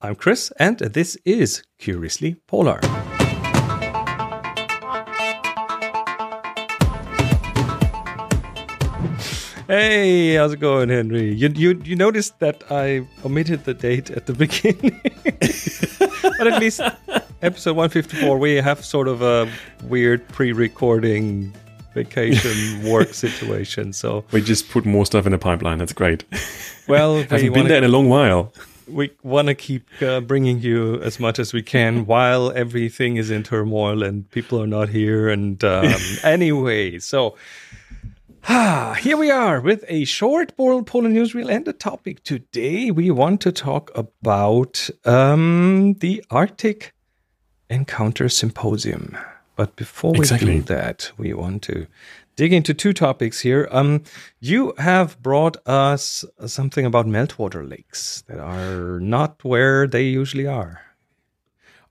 I'm Chris, and this is Curiously Polar. Hey, how's it going, Henry? You you you noticed that I omitted the date at the beginning, but at least episode one fifty four, we have sort of a weird pre-recording vacation work situation. So we just put more stuff in the pipeline. That's great. Well, haven't been there in a long while. We want to keep uh, bringing you as much as we can while everything is in turmoil and people are not here. And um, anyway, so Ah, here we are with a short Polar newsreel and a topic. Today we want to talk about um, the Arctic Encounter Symposium. But before we exactly. do that, we want to dig into two topics here. Um, you have brought us something about meltwater lakes that are not where they usually are.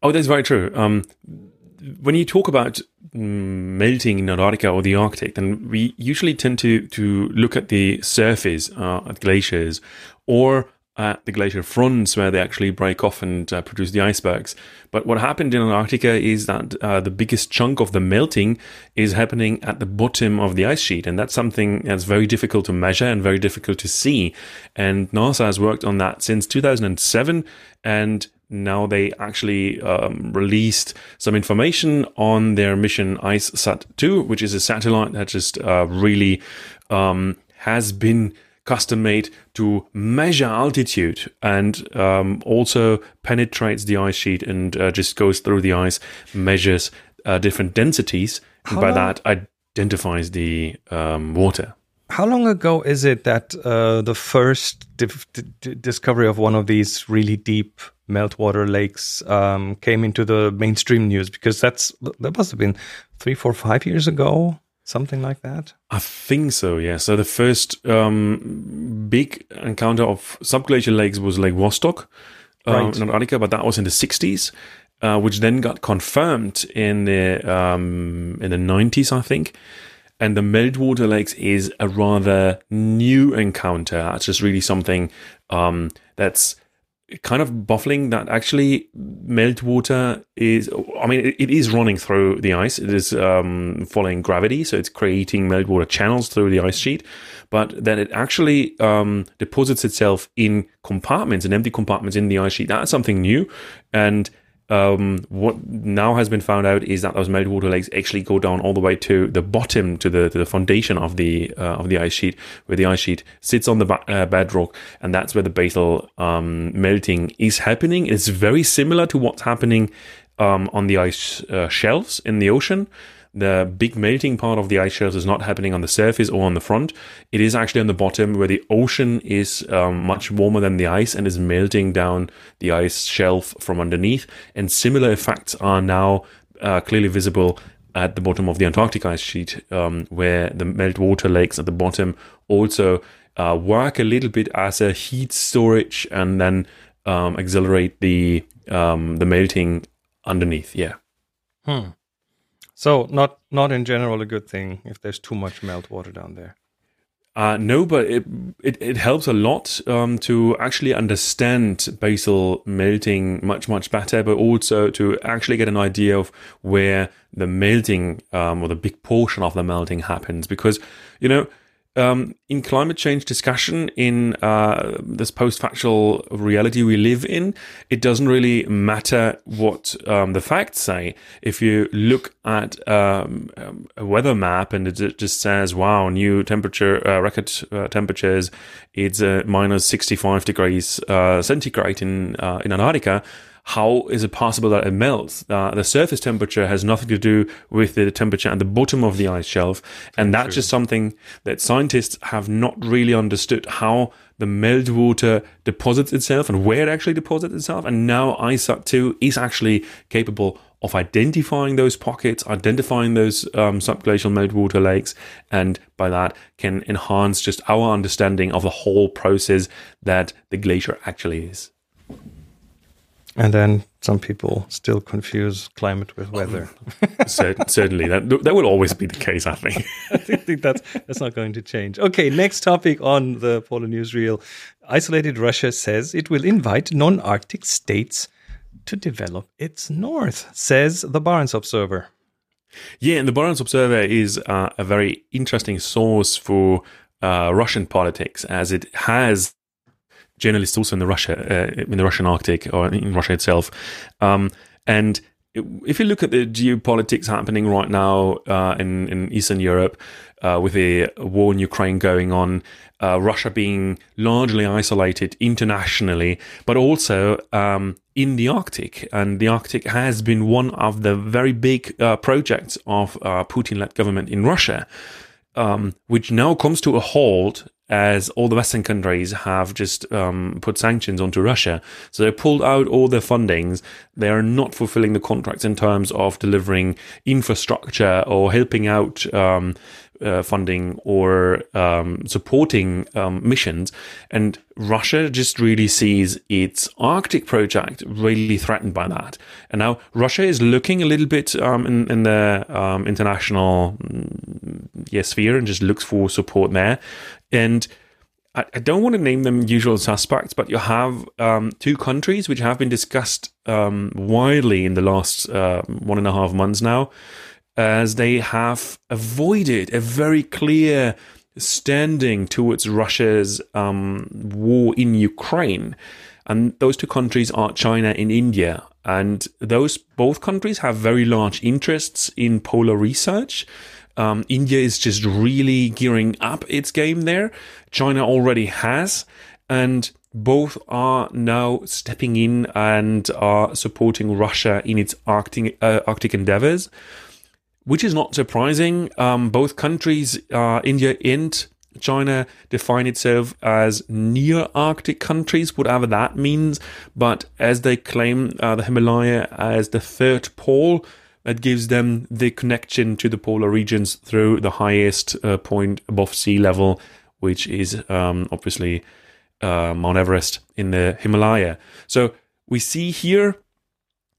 Oh, that's very true. Um, when you talk about melting in Antarctica or the Arctic, then we usually tend to to look at the surface uh, at glaciers or at the glacier fronts where they actually break off and uh, produce the icebergs. But what happened in Antarctica is that uh, the biggest chunk of the melting is happening at the bottom of the ice sheet. And that's something that's very difficult to measure and very difficult to see. And NASA has worked on that since 2007. And now they actually um, released some information on their mission IceSat 2, which is a satellite that just uh, really um, has been custom made to measure altitude and um, also penetrates the ice sheet and uh, just goes through the ice, measures uh, different densities, and by that identifies the um, water. How long ago is it that uh, the first discovery of one of these really deep meltwater lakes um, came into the mainstream news? Because that's that must have been three, four, five years ago, something like that. I think so. Yeah. So the first um, big encounter of subglacial lakes was Lake Vostok uh, right. in Antarctica, but that was in the '60s. Uh, which then got confirmed in the um, in the 90s, I think and the meltwater lakes is a rather new encounter. It's just really something um, that's kind of baffling that actually meltwater is i mean it, is running through the ice. It is um, following gravity so it's creating meltwater channels through the ice sheet. But that it actually um, deposits itself in compartments and empty compartments in the ice sheet. That's something new. And um, what now has been found out is that those meltwater lakes actually go down all the way to the bottom, to the to the foundation of the uh, of the ice sheet, where the ice sheet sits on the ba- uh, bedrock, and that's where the basal um, melting is happening. It's very similar to what's happening um, on the ice uh, shelves in the ocean the big melting part of the ice shelves is not happening on the surface or on the front. It is actually on the bottom where the ocean is um, much warmer than the ice and is melting down the ice shelf from underneath. And similar effects are now uh, clearly visible at the bottom of the Antarctic ice sheet, um, where the meltwater lakes at the bottom also uh, work a little bit as a heat storage and then um, accelerate the um, the melting underneath. Yeah. Hmm. So not not in general a good thing if there's too much meltwater down there. Uh, no, but it, it, it helps a lot um, to actually understand basal melting much much better, but also to actually get an idea of where the melting um, or the big portion of the melting happens. Because you know um, in climate change discussion, in uh, this post-factual reality we live in, it doesn't really matter what um, the facts say. If you look at um, a weather map and it just says, "Wow, new temperature uh, record uh, temperatures," it's uh, minus 65 degrees uh, centigrade in uh, in Antarctica how is it possible that it melts? Uh, the surface temperature has nothing to do with the temperature at the bottom of the ice shelf. And that's just something that scientists have not really understood how the meltwater deposits itself and where it actually deposits itself. And now IceSat 2 is actually capable of identifying those pockets, identifying those um, subglacial meltwater lakes, and by that can enhance just our understanding of the whole process that the glacier actually is. And then some people still confuse climate with weather. Certainly, that that will always be the case. I think. I think that's that's not going to change. Okay, next topic on the Polar Newsreel: Isolated Russia says it will invite non-Arctic states to develop its north. Says the Barents Observer. Yeah, and the Barents Observer is uh, a very interesting source for uh, Russian politics, as it has journalists also in the Russia uh, in the Russian Arctic or in Russia itself, um, and if you look at the geopolitics happening right now uh, in in Eastern Europe, uh, with the war in Ukraine going on, uh, Russia being largely isolated internationally, but also um, in the Arctic, and the Arctic has been one of the very big uh, projects of uh, Putin-led government in Russia. Um, which now comes to a halt as all the Western countries have just um, put sanctions onto Russia. So they pulled out all their fundings. They are not fulfilling the contracts in terms of delivering infrastructure or helping out um, uh, funding or um, supporting um, missions. And Russia just really sees its Arctic project really threatened by that. And now Russia is looking a little bit um, in, in, the um, international yeah, sphere and just looks for support there. And I, I don't want to name them usual suspects, but you have um, two countries which have been discussed um, widely in the last uh, one and a half months now as they have avoided a very clear standing towards Russia's um, war in Ukraine. And those two countries are China and India. And those both countries have very large interests in polar research. Um, India is just really gearing up its game there. China already has. And both are now stepping in and are supporting Russia in its Arctic, uh, Arctic endeavors which is not surprising. Um, both countries, uh, India and China, define itself as near Arctic countries, whatever that means. But as they claim uh, the Himalaya as the third pole, that gives them the connection to the polar regions through the highest uh, point above sea level, which is um, obviously uh, Mount Everest in the Himalaya. So we see here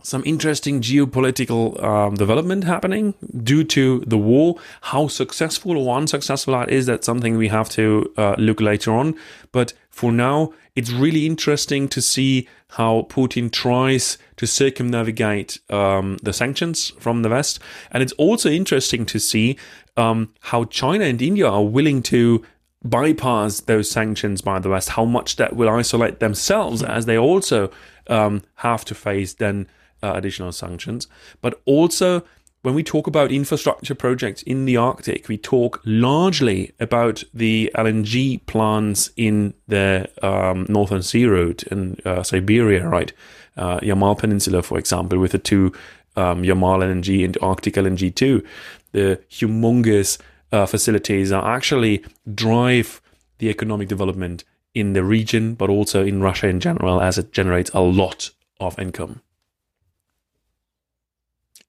some interesting geopolitical um, development happening due to the war. How successful or unsuccessful that is, that's something we have to uh, look later on. But for now, it's really interesting to see how Putin tries to circumnavigate um, the sanctions from the West. And it's also interesting to see um, how China and India are willing to bypass those sanctions by the West, how much that will isolate themselves as they also um, have to face then uh, additional sanctions. But also, when we talk about infrastructure projects in the Arctic, we talk largely about the LNG plants in the um, Northern Sea route in uh, Siberia, right? Uh, Yamal Peninsula, for example, with the two um, Yamal LNG and Arctic LNG 2. The humongous uh, facilities are actually drive the economic development in the region, but also in Russia in general, as it generates a lot of income.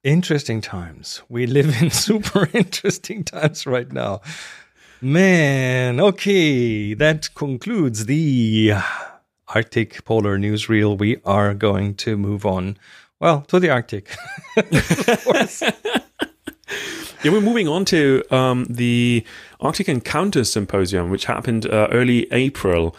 Interesting times. We live in super interesting times right now. Man, okay, that concludes the Arctic Polar Newsreel. We are going to move on, well, to the Arctic. yeah, we're moving on to um, the Arctic Encounter Symposium, which happened uh, early April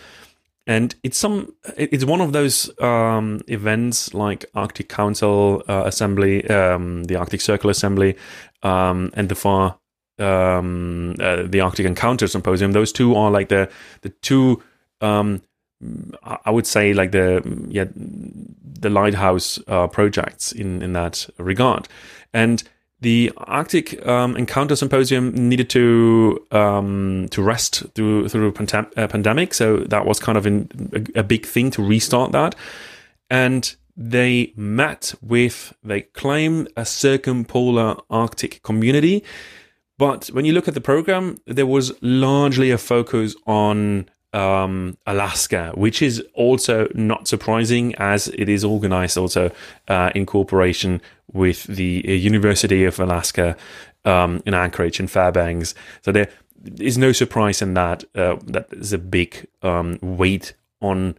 and it's some it's one of those um, events like Arctic Council uh, Assembly, um, the Arctic Circle Assembly, um, and the far um, uh, the Arctic Encounter Symposium. Those two are like the the two. Um, I would say like the yeah the lighthouse uh, projects in in that regard, and the Arctic um, Encounter Symposium needed to um, to rest through through a pandem- uh, pandemic, so that was kind of in, a, a, big thing to restart that. And they met with they claim a circumpolar Arctic community, but when you look at the program, there was largely a focus on um, Alaska, which is also not surprising as it is organized also uh, in cooperation with the uh, University of Alaska um, in Anchorage and Fairbanks. So there is no surprise in that. Uh, that is a big um, weight on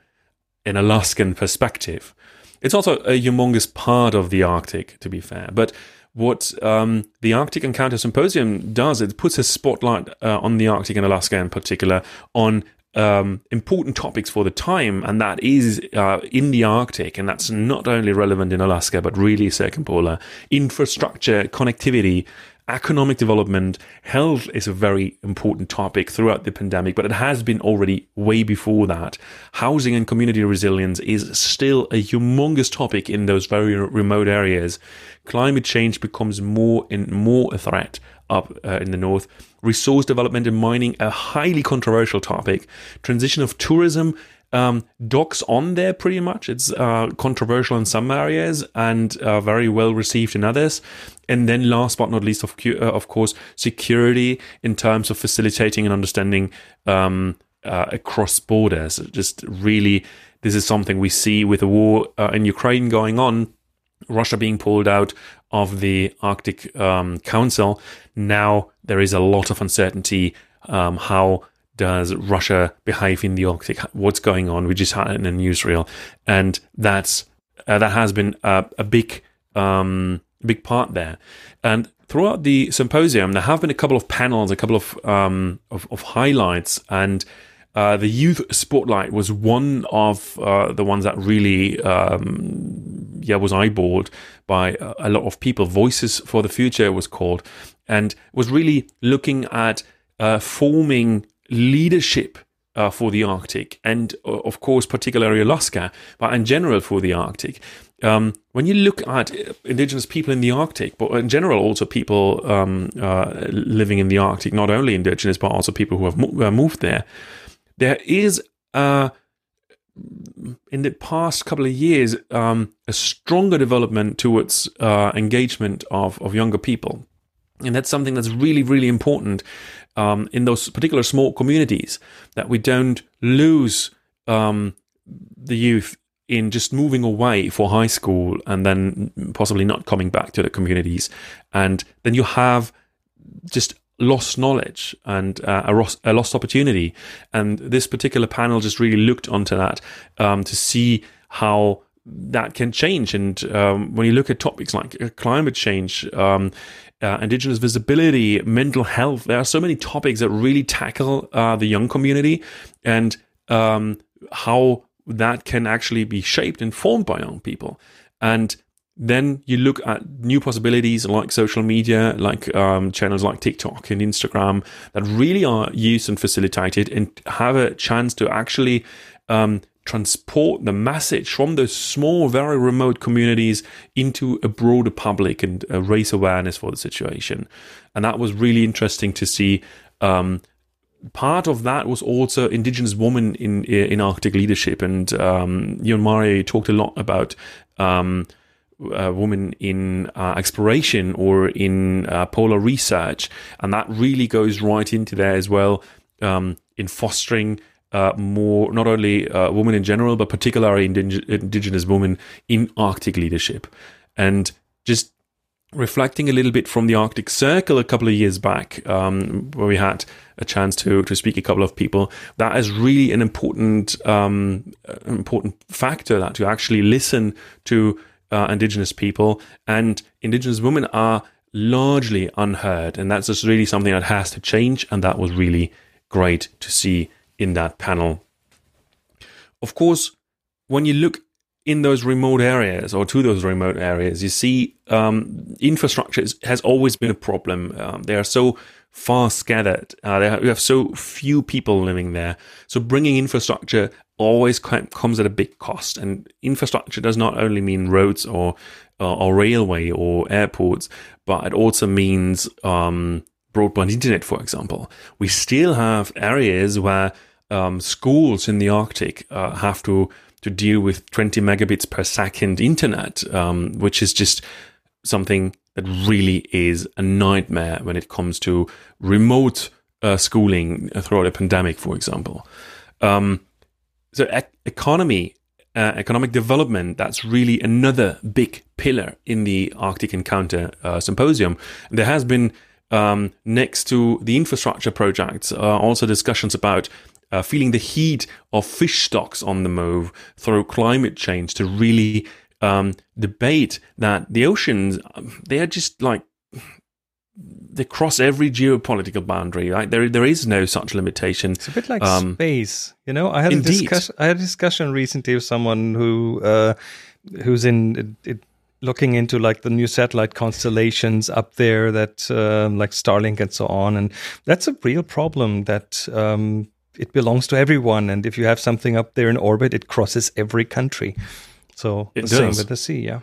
an Alaskan perspective. it's also a humongous part of the Arctic, to be fair. But what um, the Arctic Encounter Symposium does, it puts a spotlight uh, on the Arctic and Alaska in particular, on um, important topics for the time, and that is uh, in the Arctic, and that's not only relevant in Alaska, but really circumpolar infrastructure, connectivity, economic development, health is a very important topic throughout the pandemic, but it has been already way before that. Housing and community resilience is still a humongous topic in those very remote areas. Climate change becomes more and more a threat up uh, in the north. Resource development and mining, a highly controversial topic. Transition of tourism um, docks on there pretty much. It's uh, controversial in some areas and uh, very well received in others. And then, last but not least, of, uh, of course, security in terms of facilitating and understanding um, uh, across borders. Just really, this is something we see with the war uh, in Ukraine going on. Russia being pulled out of the Arctic um, Council. Now there is a lot of uncertainty um, how does Russia behave in the Arctic? What's going on? We just had it in newsreel, and that's uh, that has been a, a big um, big part there. And throughout the symposium, there have been a couple of panels, a couple of um, of, of, highlights, and uh, the youth spotlight was one of uh, the ones that really um, yeah was eyeballed by a lot of people. Voices for the Future was called, and was really looking at uh, forming leadership uh, for the Arctic, and uh, of course, particularly Alaska, but in general for the Arctic. Um, when you look at indigenous people in the Arctic, but in general also people um, uh, living in the Arctic, not only indigenous but also people who have mo- moved there, there is uh, in the past couple of years um, a stronger development towards uh, engagement of, of younger people. And that's something that's really, really important um, in those particular small communities that we don't lose um, the youth in just moving away for high school and then possibly not coming back to the communities. And then you have just lost knowledge and uh, a, lost, a, lost opportunity. And this particular panel just really looked onto that um, to see how that can change. And um, when you look at topics like uh, climate change, um, uh, indigenous visibility, mental health. There are so many topics that really tackle uh, the young community and um, how that can actually be shaped and formed by young people. And then you look at new possibilities like social media, like um, channels like TikTok and Instagram that really are used and facilitated and have a chance to actually um, transport the message from those small, very remote communities into a broader public and uh, raise awareness for the situation. And that was really interesting to see. Um, part of that was also indigenous women in in Arctic leadership, and um, Jon Mari talked a lot about. Um, uh, women in uh, exploration or in uh, polar research, and that really goes right into there as well um, in fostering uh, more not only uh, women in general, but particularly indig- indigenous women in Arctic leadership, and just reflecting a little bit from the Arctic Circle a couple of years back, um, where we had a chance to to speak a couple of people. That is really an important um, important factor that to actually listen to uh, indigenous people and indigenous women are largely unheard, and that's just really something that has to change. And that was really great to see in that panel. Of course, when you look in those remote areas or to those remote areas, you see um, infrastructure has always been a problem. Um, they are so far scattered. Uh, have, you have so few people living there. So bringing infrastructure always comes at a big cost. And infrastructure does not only mean roads or uh, or railway or airports, but it also means um, broadband internet, for example. We still have areas where um, schools in the Arctic uh, have to to deal with 20 megabits per second internet, um, which is just something that really is a nightmare when it comes to remote uh, schooling throughout a pandemic, for example. Um, so, economy, uh, economic development, that's really another big pillar in the Arctic Encounter uh, Symposium. There has been um, next to the infrastructure projects, uh, also discussions about uh, feeling the heat of fish stocks on the move through climate change to really um, debate that the oceans they are just like they cross every geopolitical boundary. Right? There, there is no such limitation. It's a bit like um, space, you know. I had indeed. a discussion. I had a discussion recently with someone who uh, who's in it, looking into like the new satellite constellations up there that um, like Starlink and so on, and that's a real problem that. Um, it belongs to everyone, and if you have something up there in orbit, it crosses every country. So it the does. same with the sea, yeah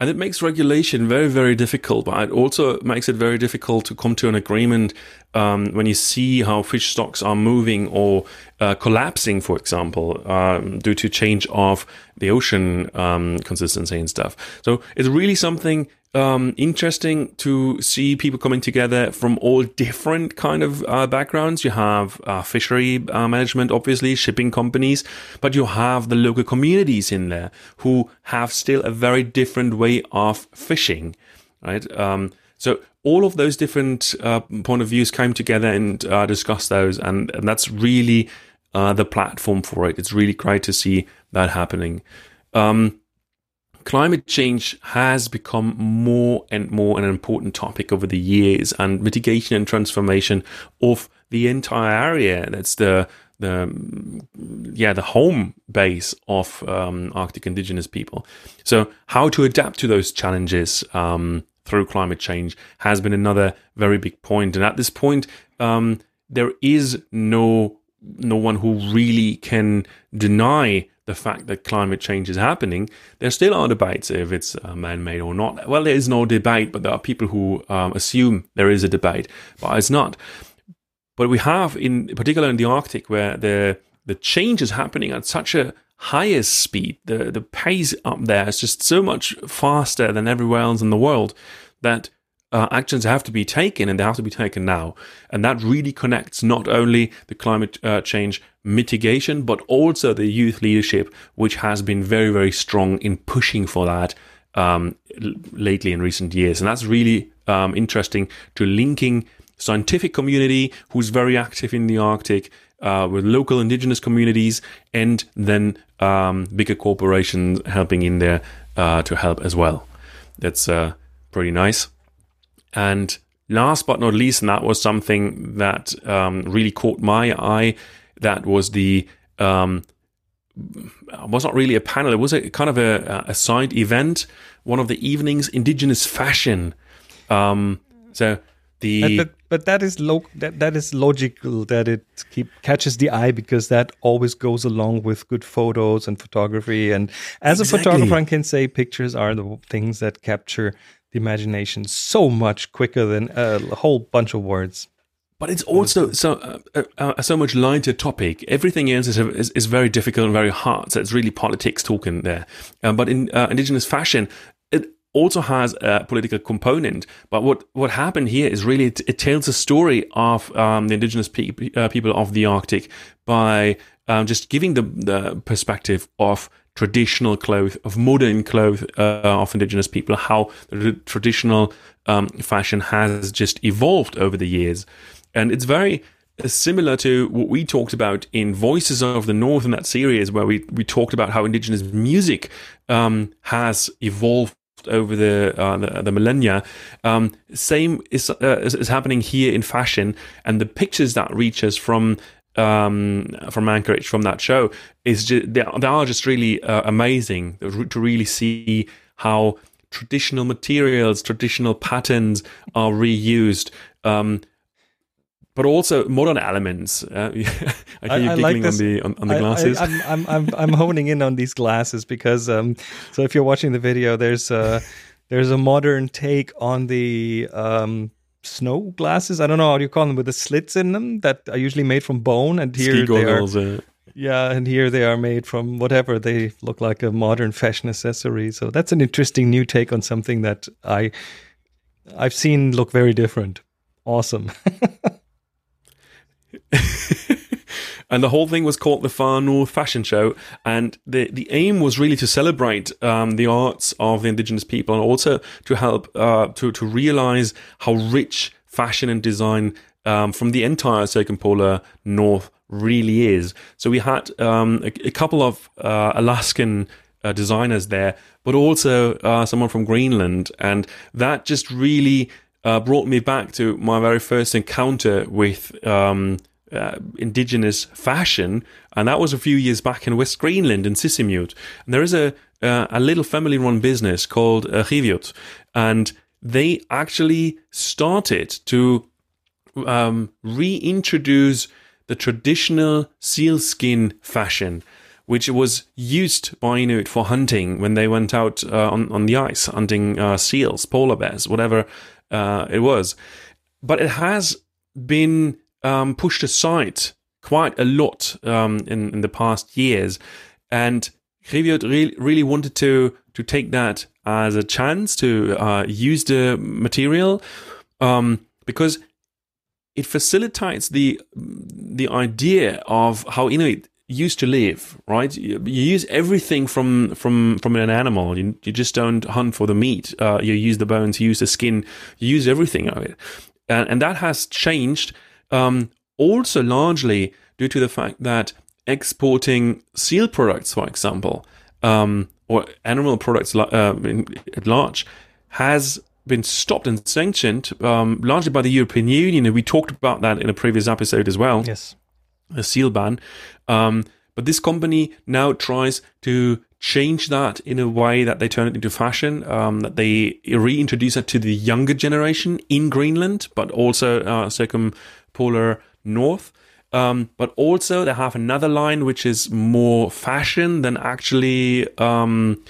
and it makes regulation very very difficult but it also makes it very difficult to come to an agreement um, when you see how fish stocks are moving or uh, collapsing for example um, due to change of the ocean um, consistency and stuff so it's really something um, interesting to see people coming together from all different kind of uh, backgrounds. You have uh, fishery uh, management, obviously, shipping companies, but you have the local communities in there who have still a very different way of fishing, right? Um, so all of those different uh, point of views came together and uh, discussed those, and, and that's really uh, the platform for it. It's really great to see that happening. Um, climate change has become more and more an important topic over the years, and mitigation and transformation of the entire area. That's the the yeah the home base of um, Arctic indigenous people. So how to adapt to those challenges um, through climate change has been another very big point. And at this point, um, there is no no one who really can deny the fact that climate change is happening, there still are debates if it's uh, man made or not. Well, there is no debate, but there are people who um, assume there is a debate, but it's not. But we have, in particular in the Arctic, where the the change is happening at such a highest speed, the, the pace up there is just so much faster than everywhere else in the world that uh, actions have to be taken and they have to be taken now. And that really connects not only the climate uh, change mitigation, but also the youth leadership, which has been very, very strong in pushing for that um, lately in recent years. And that's really um, interesting to linking scientific community who's very active in the Arctic uh, with local indigenous communities and then um, bigger corporations helping in there uh, to help as well. That's uh, pretty nice. And last but not least, and that was something that um, really caught my eye, that was the um, was not really a panel. It was a kind of a, a side event, one of the evenings, indigenous fashion. Um, so the but, but that is lo- that that is logical that it keep catches the eye because that always goes along with good photos and photography. And as exactly. a photographer, I can say pictures are the things that capture the imagination so much quicker than a whole bunch of words. But it's also so uh, uh, uh, so much lighter topic. Everything else is, is, is very difficult and very hard. So it's really politics talking there. Um, but in uh, indigenous fashion, it also has a political component. But what what happened here is really it, it tells a story of um, the indigenous pe- uh, people of the Arctic by um, just giving the the perspective of traditional clothes, of modern clothes uh, of indigenous people, how the traditional um, fashion has just evolved over the years. And it's very uh, similar to what we talked about in Voices of the North in that series, where we, we talked about how indigenous music um, has evolved over the uh, the, the, millennia. Um, same is, uh, is, is happening here in fashion, and the pictures that reach us from um, from Anchorage from that show is just, they, they are just really uh, amazing to really see how traditional materials, traditional patterns are reused. Um, but also modern elements. Uh, I hear you I, I giggling like on the on, on the glasses. I, am I'm, I'm I'm honing in on these glasses because um, so if you're watching the video, there's a there's a modern take on the um, snow glasses. I don't know how do you call them with the slits in them that are usually made from bone, and here they are. Uh, yeah, and here they are made from whatever they look like a modern fashion accessory. So that's an interesting new take on something that I I've seen look very different. Awesome. and the whole thing was called the Far North Fashion Show. And the, the aim was really to celebrate um, the arts of the indigenous people and also to help uh, to, to realize how rich fashion and design um, from the entire circumpolar north really is. So we had um, a, a, couple of uh, Alaskan uh, designers there, but also uh, someone from Greenland, and that just really uh, brought me back to my very first encounter with um, uh, indigenous fashion, and that was a few years back in West Greenland in Sisimiut. And there is a uh, a little family-run business called uh, and they actually started to um, reintroduce the traditional sealskin fashion, which was used by Inuit for hunting when they went out uh, on, on the ice, hunting uh, seals, polar bears, whatever uh, it was. But it has been um, pushed aside quite a lot um, in, in the past years. And Riviot really, really wanted to, to take that as a chance to uh, use the material um, because it facilitates the the idea of how Inuit used to live, right? You, you, use everything from from from an animal. You, you just don't hunt for the meat. Uh, you use the bones, you use the skin, you use everything of it, and, and that has changed. Um, also, largely due to the fact that exporting seal products, for example, um, or animal products uh, in, at large, has been stopped and sanctioned um, largely by the European Union. And we talked about that in a previous episode as well. Yes. A seal ban. Um, but this company now tries to change that in a way that they turn it into fashion, um, that they reintroduce it to the younger generation in Greenland, but also uh, circumpolar north. Um, but also they have another line which is more fashion than actually um,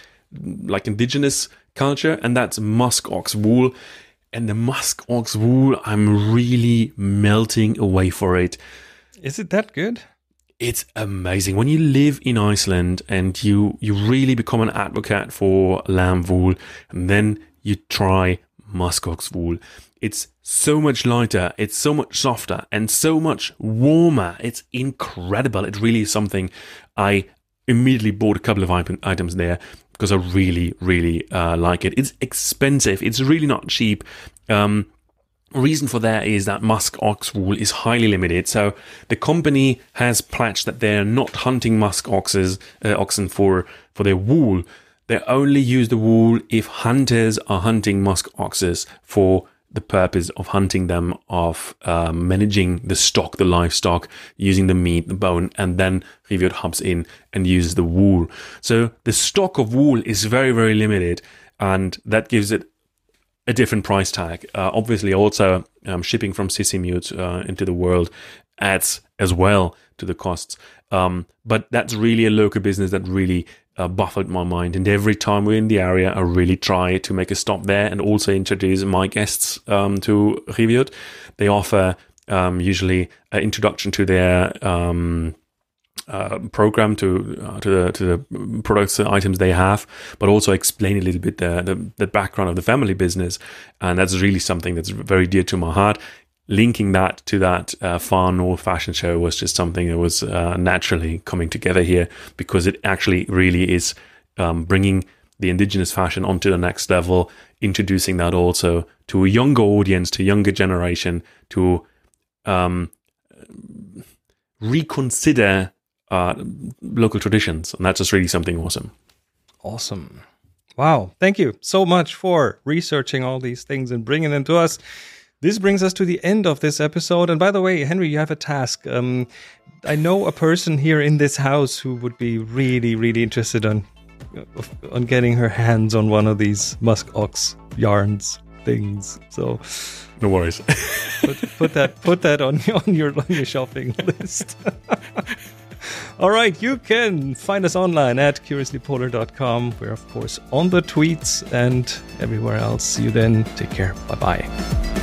like indigenous culture, and that's musk ox wool. And the musk ox wool, I'm really melting away for it. Is it that good? It's amazing when you live in Iceland and you you really become an advocate for lamb wool, and then you try musk ox wool. It's so much lighter, it's so much softer, and so much warmer. It's incredible. It really is something I immediately bought a couple of items there because I really, really uh, like it. It's expensive. It's really not cheap. Um, reason for that is that musk ox wool is highly limited. So the company has pledged that they're not hunting musk oxes, uh, oxen for for their wool. They only use the wool if hunters are hunting musk oxes for the purpose of hunting them, of uh, managing the stock, the livestock, using the meat, the bone, and then Riviot hops in and uses the wool. So the stock of wool is very, very limited, and that gives it a different price tag. Uh, obviously, also um, shipping from Sisimiut uh, into the world adds as well to the costs. Um, but that's really a local business that really uh, buffered my mind. And every time we're in the area, I really try to make a stop there and also introduce my guests um, to Riviot. They offer um, usually an introduction to their um, uh, program to uh, to the to the products and items they have, but also explain a little bit the, the, the background of the family business, and that's really something that's very dear to my heart linking that to that uh, far north fashion show was just something that was uh, naturally coming together here because it actually really is um, bringing the indigenous fashion onto the next level, introducing that also to a younger audience, to a younger generation, to um, reconsider uh, local traditions, and that's just really something awesome. Awesome. Wow. Thank you so much for researching all these things and bringing them to us. This brings us to the end of this episode. And by the way, Henry, you have a task. Um, I know a person here in this house who would be really, really interested on on getting her hands on one of these musk ox yarns things. So, no worries. put, put, that put that on on your on your shopping list. All right, you can find us online at curiouslypolar.com. We're of course on the tweets and everywhere else. See you then. Take care. Bye bye.